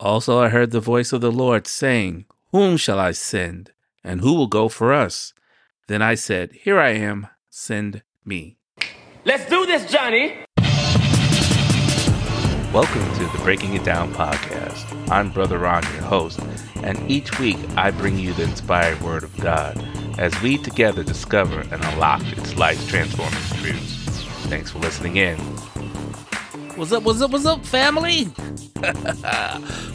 Also, I heard the voice of the Lord saying, Whom shall I send? And who will go for us? Then I said, Here I am, send me. Let's do this, Johnny. Welcome to the Breaking It Down podcast. I'm Brother Ron, your host, and each week I bring you the inspired Word of God as we together discover and unlock its life transforming truths. Thanks for listening in. What's up, what's up, what's up, family?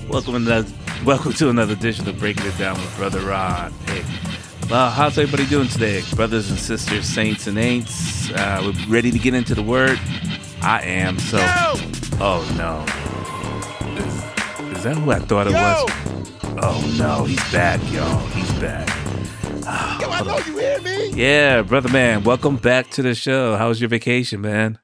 welcome, another, welcome to another edition of Breaking It Down with Brother Ron. Hey, well, how's everybody doing today? Brothers and sisters, saints and ain'ts, uh, we're ready to get into the Word? I am, so. Oh no. Is, is that who I thought it was? Oh no, he's back, y'all. He's back. Oh, Yo, I know you hear me. yeah, brother man, welcome back to the show. How was your vacation, man?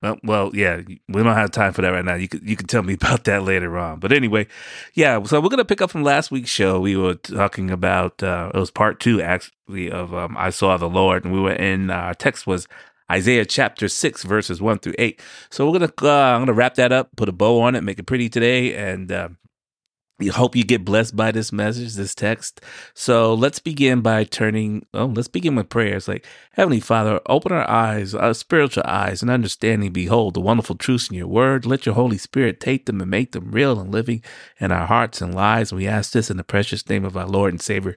Well, well, yeah, we don't have time for that right now. You could you could tell me about that later on. But anyway, yeah. So we're gonna pick up from last week's show. We were talking about uh, it was part two actually of um, I saw the Lord, and we were in uh, our text was Isaiah chapter six verses one through eight. So we're gonna uh, I'm gonna wrap that up, put a bow on it, make it pretty today, and. We hope you get blessed by this message, this text. So let's begin by turning, oh, let's begin with prayers. Like, Heavenly Father, open our eyes, our spiritual eyes, and understanding. Behold the wonderful truths in your word. Let your Holy Spirit take them and make them real and living in our hearts and lives. We ask this in the precious name of our Lord and Savior,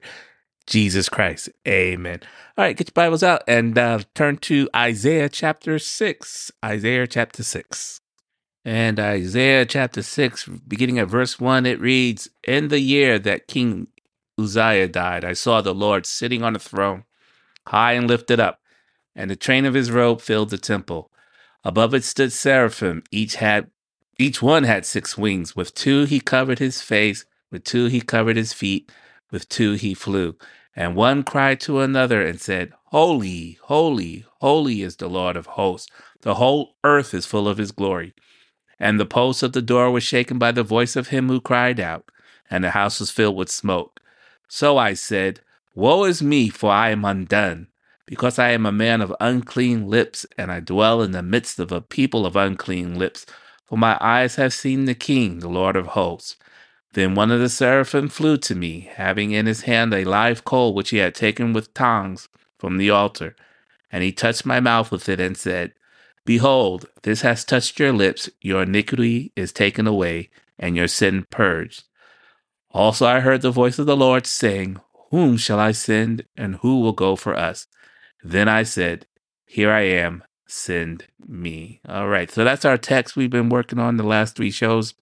Jesus Christ. Amen. All right, get your Bibles out and uh, turn to Isaiah chapter 6. Isaiah chapter 6. And Isaiah chapter 6, beginning at verse 1, it reads In the year that King Uzziah died, I saw the Lord sitting on a throne, high and lifted up, and the train of his robe filled the temple. Above it stood seraphim, each had each one had six wings. With two he covered his face, with two he covered his feet, with two he flew. And one cried to another and said, Holy, holy, holy is the Lord of hosts. The whole earth is full of his glory. And the posts of the door were shaken by the voice of him who cried out, and the house was filled with smoke. So I said, Woe is me, for I am undone, because I am a man of unclean lips, and I dwell in the midst of a people of unclean lips. For my eyes have seen the King, the Lord of hosts. Then one of the seraphim flew to me, having in his hand a live coal which he had taken with tongs from the altar. And he touched my mouth with it and said, Behold, this has touched your lips, your iniquity is taken away, and your sin purged. Also I heard the voice of the Lord saying, Whom shall I send, and who will go for us? Then I said, Here I am, send me. All right, so that's our text we've been working on the last three shows.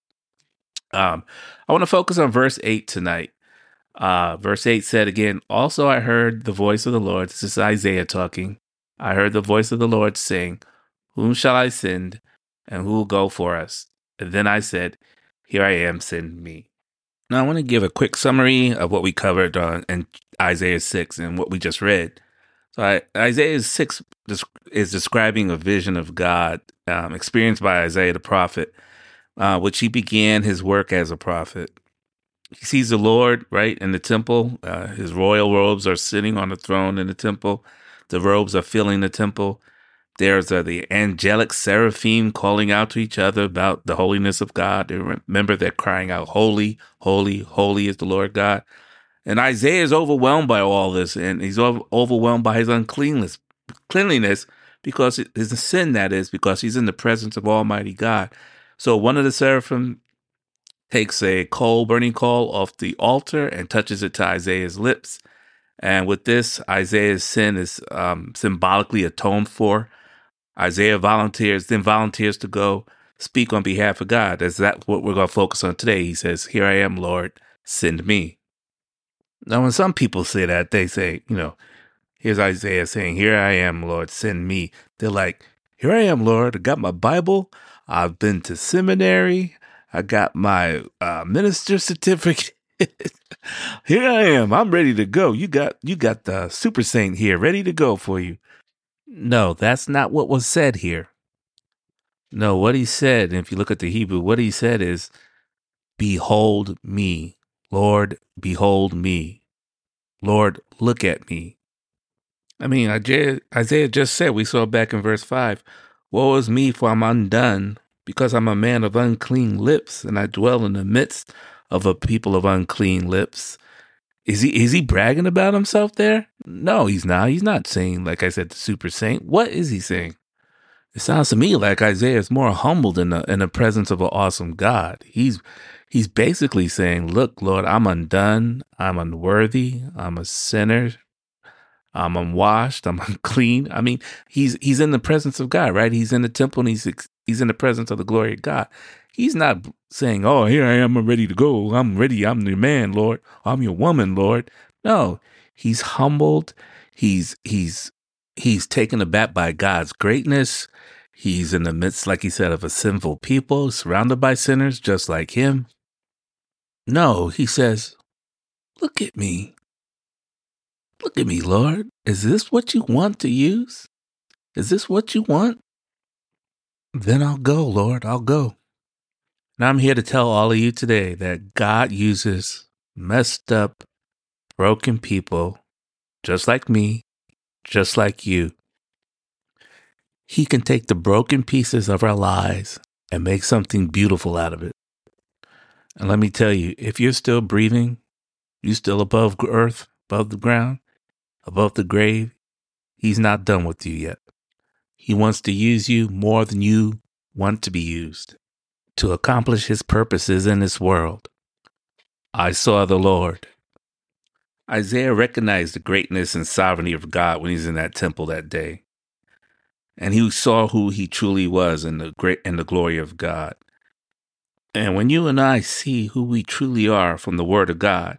Um, I want to focus on verse 8 tonight. Uh, verse 8 said again, Also I heard the voice of the Lord. This is Isaiah talking. I heard the voice of the Lord saying, whom shall I send, and who will go for us? And then I said, Here I am, send me. Now, I want to give a quick summary of what we covered in Isaiah 6 and what we just read. So, I, Isaiah 6 is describing a vision of God um, experienced by Isaiah the prophet, uh, which he began his work as a prophet. He sees the Lord, right, in the temple. Uh, his royal robes are sitting on the throne in the temple, the robes are filling the temple. There's uh, the angelic seraphim calling out to each other about the holiness of God. remember, they're crying out, Holy, holy, holy is the Lord God. And Isaiah is overwhelmed by all this, and he's overwhelmed by his uncleanness, cleanliness, because his sin, that is, because he's in the presence of Almighty God. So one of the seraphim takes a coal, burning coal off the altar and touches it to Isaiah's lips. And with this, Isaiah's sin is um, symbolically atoned for. Isaiah volunteers, then volunteers to go speak on behalf of God. Is that what we're going to focus on today? He says, Here I am, Lord, send me. Now, when some people say that, they say, you know, here's Isaiah saying, Here I am, Lord, send me. They're like, Here I am, Lord, I got my Bible. I've been to seminary. I got my uh, minister certificate. here I am. I'm ready to go. You got you got the super saint here, ready to go for you. No, that's not what was said here. No, what he said, if you look at the Hebrew, what he said is, Behold me, Lord, behold me. Lord, look at me. I mean, Isaiah, just said, we saw back in verse 5, Woe is me, for I'm undone, because I'm a man of unclean lips and I dwell in the midst of a people of unclean lips. Is he is he bragging about himself there? No, he's not. He's not saying, like I said, the super saint. What is he saying? It sounds to me like Isaiah is more humbled in the in the presence of an awesome God. He's he's basically saying, Look, Lord, I'm undone, I'm unworthy, I'm a sinner, I'm unwashed, I'm unclean. I mean, he's he's in the presence of God, right? He's in the temple and he's he's in the presence of the glory of God. He's not saying, "Oh, here I am, I'm ready to go. I'm ready. I'm your man, Lord. I'm your woman, Lord." No, he's humbled. He's he's he's taken aback by God's greatness. He's in the midst, like he said, of a sinful people, surrounded by sinners just like him. No, he says, "Look at me. Look at me, Lord. Is this what you want to use? Is this what you want? Then I'll go, Lord. I'll go. And I'm here to tell all of you today that God uses messed up, broken people just like me, just like you. He can take the broken pieces of our lives and make something beautiful out of it. And let me tell you, if you're still breathing, you're still above earth, above the ground, above the grave, He's not done with you yet. He wants to use you more than you want to be used to accomplish His purposes in this world. I saw the Lord. Isaiah recognized the greatness and sovereignty of God when he's in that temple that day. And he saw who he truly was in the great and the glory of God. And when you and I see who we truly are from the Word of God,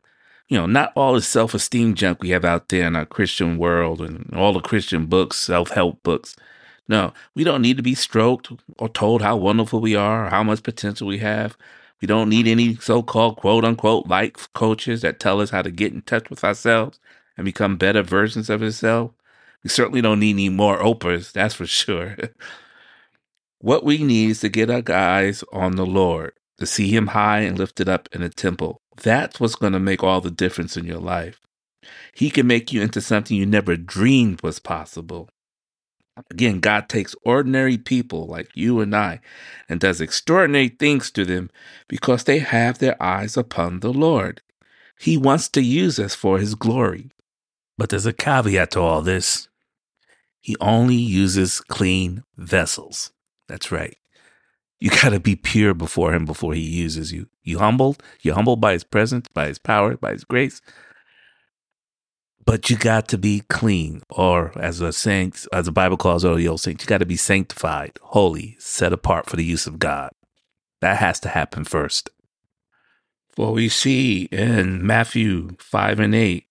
you know, not all the self esteem junk we have out there in our Christian world and all the Christian books, self help books. No, we don't need to be stroked or told how wonderful we are, or how much potential we have. We don't need any so called quote unquote life coaches that tell us how to get in touch with ourselves and become better versions of ourselves. We certainly don't need any more Oprahs, that's for sure. what we need is to get our eyes on the Lord, to see Him high and lifted up in the temple. That's what's going to make all the difference in your life. He can make you into something you never dreamed was possible. Again, God takes ordinary people like you and I and does extraordinary things to them because they have their eyes upon the Lord. He wants to use us for His glory. But there's a caveat to all this. He only uses clean vessels. That's right. You got to be pure before him before he uses you. You humbled, you're humbled by his presence, by his power, by his grace. But you got to be clean, or as a saint, as the Bible calls it, the old saint, you got to be sanctified, holy, set apart for the use of God. That has to happen first. For we see in Matthew 5 and 8,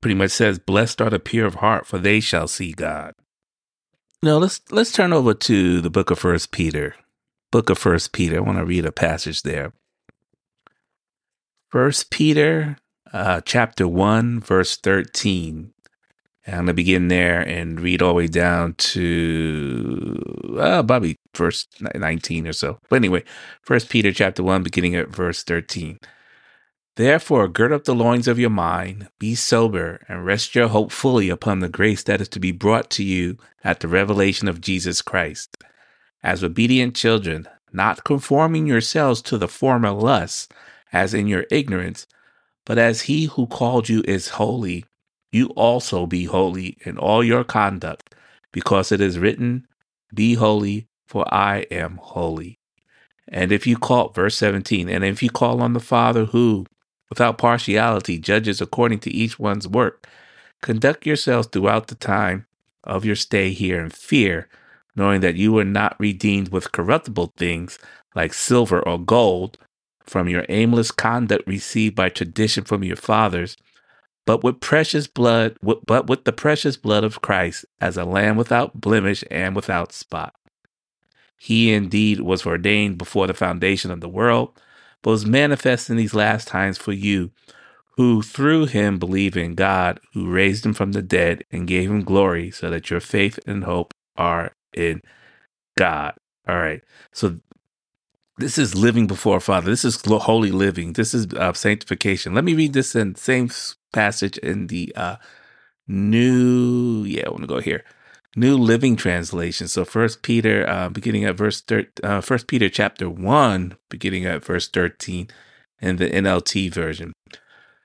pretty much says, Blessed are the pure of heart, for they shall see God. Now let's let's turn over to the book of First Peter. Book of First Peter. I want to read a passage there. First Peter, uh, chapter one, verse thirteen. And I'm gonna begin there and read all the way down to uh, probably verse 19 or so. But anyway, First Peter chapter one, beginning at verse 13. Therefore, gird up the loins of your mind, be sober, and rest your hope fully upon the grace that is to be brought to you at the revelation of Jesus Christ. As obedient children, not conforming yourselves to the former lusts, as in your ignorance, but as he who called you is holy, you also be holy in all your conduct, because it is written, Be holy, for I am holy. And if you call, verse 17, and if you call on the Father who, without partiality, judges according to each one's work. Conduct yourselves throughout the time of your stay here in fear, knowing that you were not redeemed with corruptible things like silver or gold from your aimless conduct received by tradition from your fathers, but with precious blood, but with the precious blood of Christ as a lamb without blemish and without spot. He indeed was ordained before the foundation of the world but was manifest in these last times for you, who through him believe in God, who raised him from the dead and gave him glory, so that your faith and hope are in God. All right. So this is living before Father. This is holy living. This is uh, sanctification. Let me read this in same passage in the uh, new. Yeah, I want to go here. New Living Translation. So First Peter, uh, beginning at verse thir- uh, First Peter chapter one, beginning at verse thirteen, in the NLT version.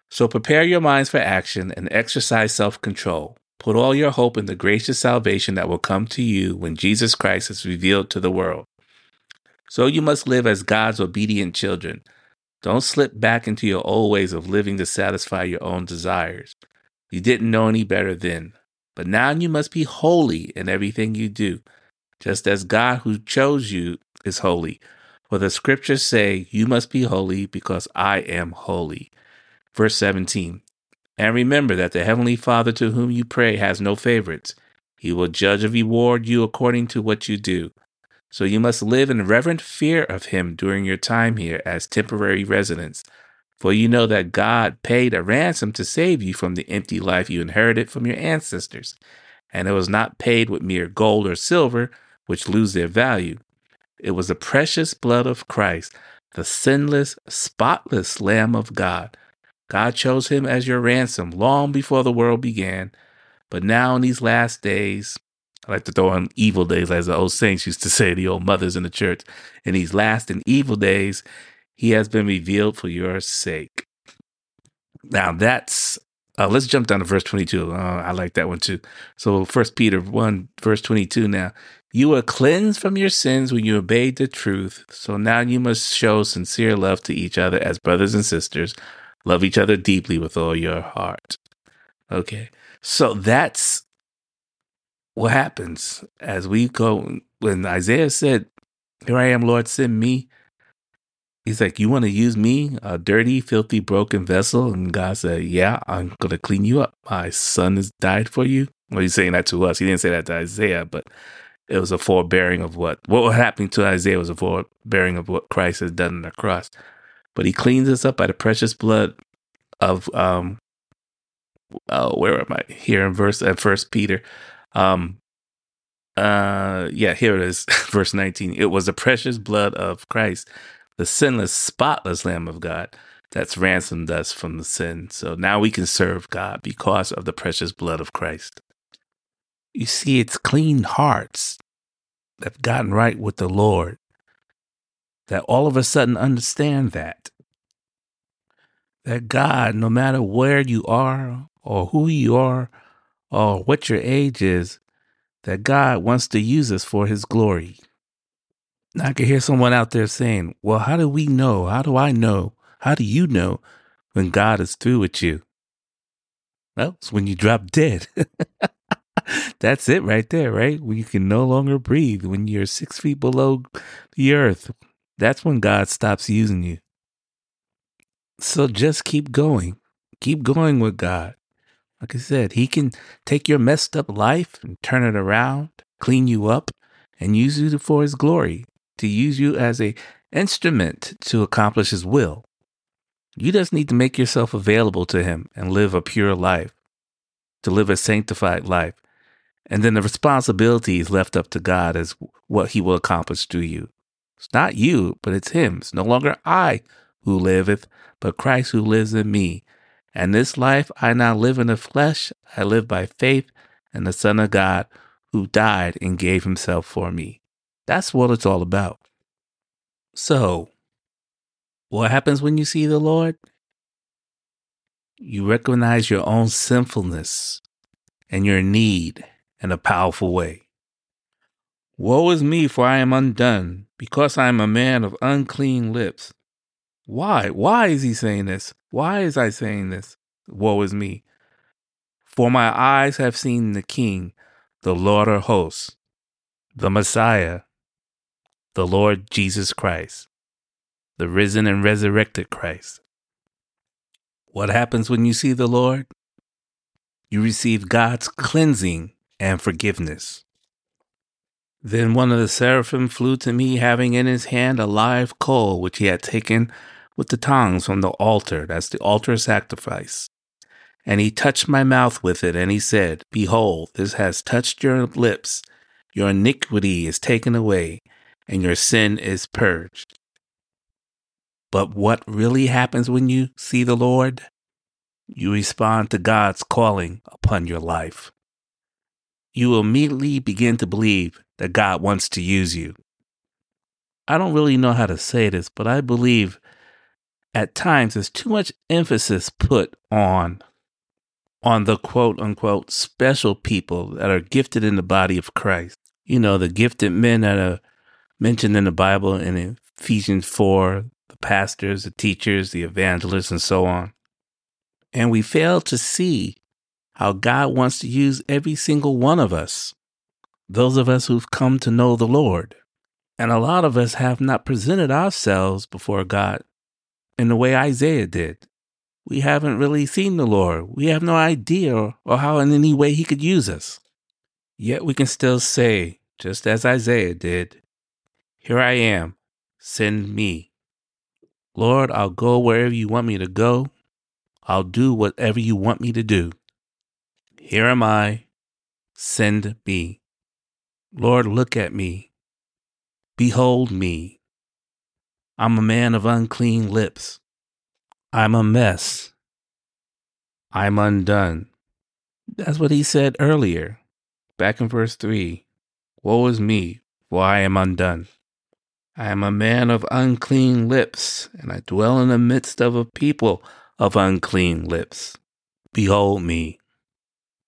So prepare your minds for action and exercise self control. Put all your hope in the gracious salvation that will come to you when Jesus Christ is revealed to the world. So you must live as God's obedient children. Don't slip back into your old ways of living to satisfy your own desires. You didn't know any better then, but now you must be holy in everything you do, just as God who chose you is holy. For the scriptures say, You must be holy because I am holy. Verse 17 And remember that the Heavenly Father to whom you pray has no favorites. He will judge and reward you according to what you do. So you must live in reverent fear of Him during your time here as temporary residents. For you know that God paid a ransom to save you from the empty life you inherited from your ancestors. And it was not paid with mere gold or silver, which lose their value. It was the precious blood of Christ, the sinless, spotless Lamb of God. God chose him as your ransom long before the world began. But now, in these last days, I like to throw in evil days, as the old saints used to say, the old mothers in the church. In these last and evil days, he has been revealed for your sake. Now, that's, uh, let's jump down to verse 22. Uh, I like that one too. So, First Peter 1, verse 22 now. You were cleansed from your sins when you obeyed the truth. So now you must show sincere love to each other as brothers and sisters. Love each other deeply with all your heart. Okay. So that's what happens as we go. When Isaiah said, Here I am, Lord, send me. He's like, You want to use me, a dirty, filthy, broken vessel? And God said, Yeah, I'm going to clean you up. My son has died for you. Well, he's saying that to us. He didn't say that to Isaiah, but it was a forbearing of what what was happening to Isaiah was a forbearing of what Christ has done on the cross. But he cleans us up by the precious blood of um uh where am I? Here in verse at first Peter. Um uh yeah, here it is, verse 19. It was the precious blood of Christ, the sinless, spotless Lamb of God that's ransomed us from the sin. So now we can serve God because of the precious blood of Christ. You see, it's clean hearts that have gotten right with the Lord that all of a sudden understand that. That God, no matter where you are or who you are or what your age is, that God wants to use us for his glory. Now, I can hear someone out there saying, Well, how do we know? How do I know? How do you know when God is through with you? Well, it's when you drop dead. That's it right there, right? When you can no longer breathe, when you're six feet below the earth, that's when God stops using you. So just keep going. Keep going with God. Like I said, He can take your messed up life and turn it around, clean you up, and use you for His glory, to use you as a instrument to accomplish His will. You just need to make yourself available to Him and live a pure life, to live a sanctified life. And then the responsibility is left up to God as what He will accomplish through you. It's not you, but it's Him. It's no longer I who liveth, but Christ who lives in me. And this life I now live in the flesh, I live by faith in the Son of God who died and gave Himself for me. That's what it's all about. So, what happens when you see the Lord? You recognize your own sinfulness and your need in a powerful way. Woe is me, for I am undone, because I am a man of unclean lips. Why? Why is he saying this? Why is I saying this? Woe is me. For my eyes have seen the King, the Lord of hosts, the Messiah, the Lord Jesus Christ, the risen and resurrected Christ. What happens when you see the Lord? You receive God's cleansing and forgiveness. Then one of the seraphim flew to me, having in his hand a live coal which he had taken with the tongs from the altar, that's the altar sacrifice. And he touched my mouth with it, and he said, Behold, this has touched your lips. Your iniquity is taken away, and your sin is purged. But what really happens when you see the Lord? You respond to God's calling upon your life. you immediately begin to believe that God wants to use you. I don't really know how to say this, but I believe at times there's too much emphasis put on on the quote unquote special people that are gifted in the body of Christ. You know, the gifted men that are mentioned in the Bible in Ephesians 4, the pastors, the teachers, the evangelists, and so on. And we fail to see how God wants to use every single one of us, those of us who've come to know the Lord. And a lot of us have not presented ourselves before God in the way Isaiah did. We haven't really seen the Lord. We have no idea or how in any way he could use us. Yet we can still say, just as Isaiah did, Here I am, send me. Lord, I'll go wherever you want me to go. I'll do whatever you want me to do. Here am I, send me. Lord, look at me. Behold me. I'm a man of unclean lips. I'm a mess. I'm undone. That's what he said earlier, back in verse 3. Woe is me, for I am undone. I am a man of unclean lips, and I dwell in the midst of a people of unclean lips. Behold me.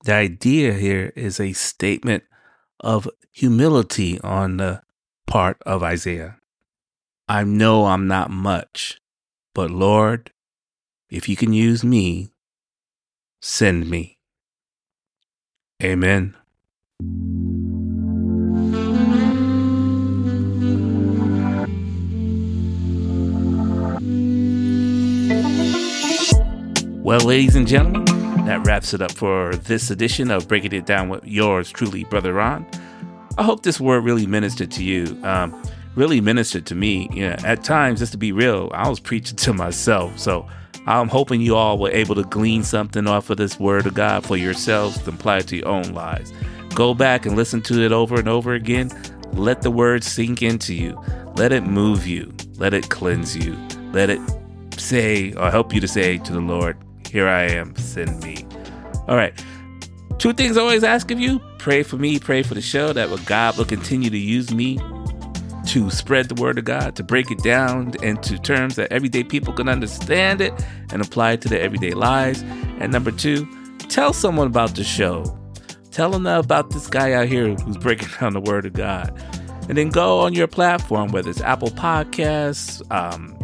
The idea here is a statement of humility on the part of Isaiah. I know I'm not much, but Lord, if you can use me, send me. Amen. Well, ladies and gentlemen, that wraps it up for this edition of Breaking It Down with yours truly, Brother Ron. I hope this word really ministered to you. Um, really ministered to me. At times, just to be real, I was preaching to myself. So I'm hoping you all were able to glean something off of this word of God for yourselves to apply it to your own lives. Go back and listen to it over and over again. Let the word sink into you. Let it move you. Let it cleanse you. Let it say or help you to say to the Lord, Here I am, send me. All right. Two things I always ask of you pray for me, pray for the show that God will continue to use me to spread the word of God, to break it down into terms that everyday people can understand it and apply it to their everyday lives. And number two, tell someone about the show. Tell them about this guy out here who's breaking down the word of God. And then go on your platform, whether it's Apple Podcasts, um,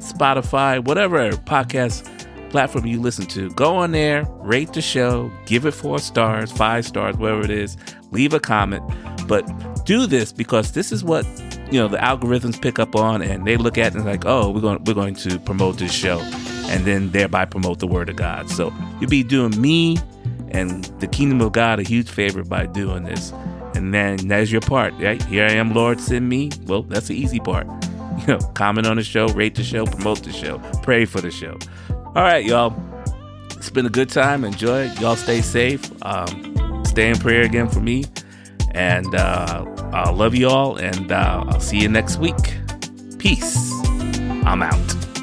Spotify, whatever podcast platform you listen to, go on there, rate the show, give it four stars, five stars, whatever it is, leave a comment. But do this because this is what you know the algorithms pick up on, and they look at and like, oh, we're going we're going to promote this show, and then thereby promote the word of God. So you'll be doing me and the kingdom of God a huge favor by doing this. And then that's your part, right? Here I am, Lord, send me. Well, that's the easy part. You know, comment on the show, rate the show, promote the show, pray for the show. All right, y'all. It's been a good time. Enjoy it. Y'all stay safe. Um, stay in prayer again for me. And uh, I love you all. And uh, I'll see you next week. Peace. I'm out.